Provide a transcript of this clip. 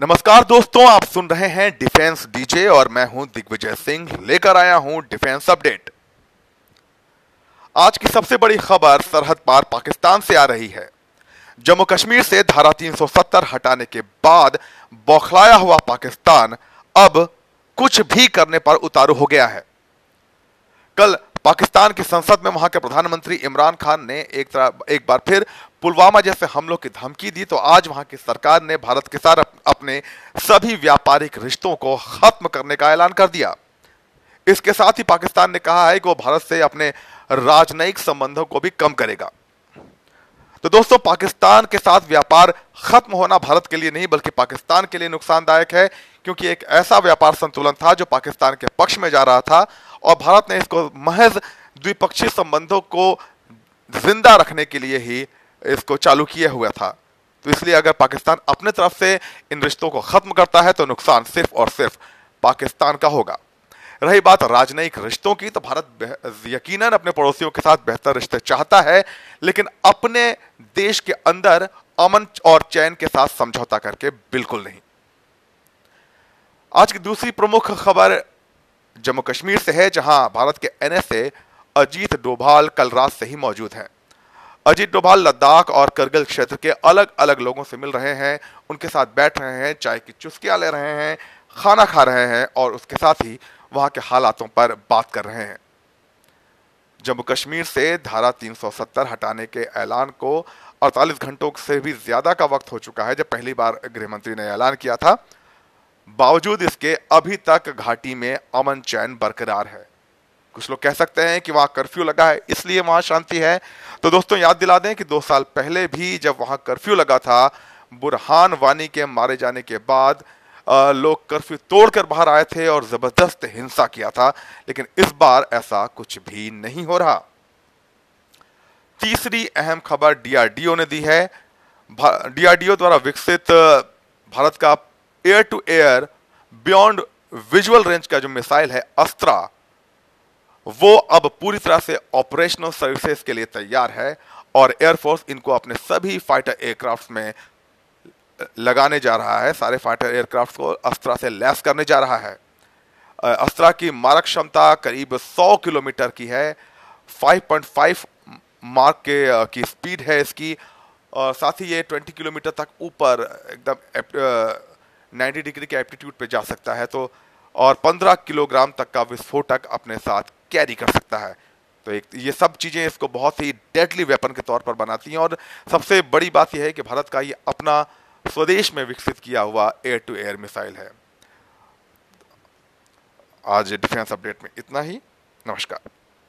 नमस्कार दोस्तों, आप सुन रहे हैं डिफेंस डीजे और मैं हूँ दिग्विजय सिंह। लेकर आया हूँ डिफेंस अपडेट आज की सबसे बड़ी खबर सरहद पार पाकिस्तान से आ रही है। जम्मू कश्मीर से धारा 370 हटाने के बाद बौखलाया हुआ पाकिस्तान अब कुछ भी करने पर उतारू हो गया है। कल पाकिस्तान की संसद में वहाँ के प्रधानमंत्री इमरान खान ने एक तरह, एक बार फिर पुलवामा जैसे हमलों की धमकी दी। तो आज वहाँ की सरकार ने भारत के साथ अपने सभी व्यापारिक रिश्तों को खत्म करने का ऐलान कर दिया। इसके साथ ही पाकिस्तान ने कहा है कि वो भारत से अपने राजनयिक संबंधों को भी कम करेगा। तो दोस्तों, पाकिस्तान के साथ व्यापार खत्म होना भारत के लिए नहीं, बल्कि पाकिस्तान के लिए नुकसानदायक है। क्योंकि एक ऐसा व्यापार संतुलन था जो पाकिस्तान के पक्ष में जा रहा था और भारत ने इसको महज द्विपक्षीय संबंधों को ज़िंदा रखने के लिए ही इसको चालू किया हुआ था। तो इसलिए अगर पाकिस्तान अपने तरफ़ से इन रिश्तों को खत्म करता है तो नुकसान सिर्फ़ और सिर्फ़ पाकिस्तान का होगा। रही बात राजनयिक रिश्तों की तो भारत यकीनन अपने पड़ोसियों के साथ बेहतर रिश्ते चाहता है, लेकिन अपने देश के अंदर अमन और चैन के साथ समझौता करके बिल्कुल नहीं। आज की दूसरी प्रमुख खबर जम्मू कश्मीर से है, जहाँ भारत के एनएसए अजीत डोभाल कल रात से ही मौजूद हैं। अजीत डोभाल लद्दाख और करगिल क्षेत्र के अलग अलग लोगों से मिल रहे हैं। उनके साथ बैठ रहे हैं, चाय की चुस्कियाँ ले रहे हैं, खाना खा रहे हैं और उसके साथ ही वहाँ के हालातों पर बात कर रहे हैं। जम्मू कश्मीर से धारा 370 हटाने के ऐलान को 48 घंटों से भी ज़्यादा का वक्त हो चुका है, जब पहली बार गृह मंत्री ने ऐलान किया था। बावजूद इसके अभी तक घाटी में अमन चैन बरकरार है। कुछ लोग कह सकते हैं कि वहाँ कर्फ्यू लगा है, इसलिए वहाँ शांति है। तो दोस्तों, याद दिला दें कि दो साल पहले भी जब वहाँ कर्फ्यू लगा था, बुरहान वानी के मारे जाने के बाद लोग कर्फ्यू तोड़कर बाहर आए थे और ज़बरदस्त हिंसा किया था, लेकिन इस बार ऐसा कुछ भी नहीं हो रहा। तीसरी अहम खबर डीआरडीओ ने दी है। डीआरडीओ द्वारा विकसित भारत का air to air beyond visual range का जो मिसाइल है अस्त्रा, वो अब पूरी तरह से ऑपरेशनल सर्विसेज़ के लिए तैयार है और एयरफोर्स इनको अपने सभी फाइटर एयरक्राफ्ट में लगाने जा रहा है। सारे फाइटर एयरक्राफ्ट को अस्त्रा से लैस करने जा रहा है। अस्त्रा की मारक क्षमता करीब 100 किलोमीटर की है। 5.5 मार्क के की स्पीड है इसकी। और साथ ही ये 20 किलोमीटर तक ऊपर एकदम 90 डिग्री के एप्टीट्यूड पे जा सकता है तो और 15 किलोग्राम तक का विस्फोटक अपने साथ कैरी कर सकता है। तो एक, ये सब चीज़ें इसको बहुत ही डेडली वेपन के तौर पर बनाती हैं, और सबसे बड़ी बात यह है कि भारत का ये अपना स्वदेश में विकसित किया हुआ एयर टू एयर मिसाइल है। आज डिफेंस अपडेट में इतना ही। नमस्कार।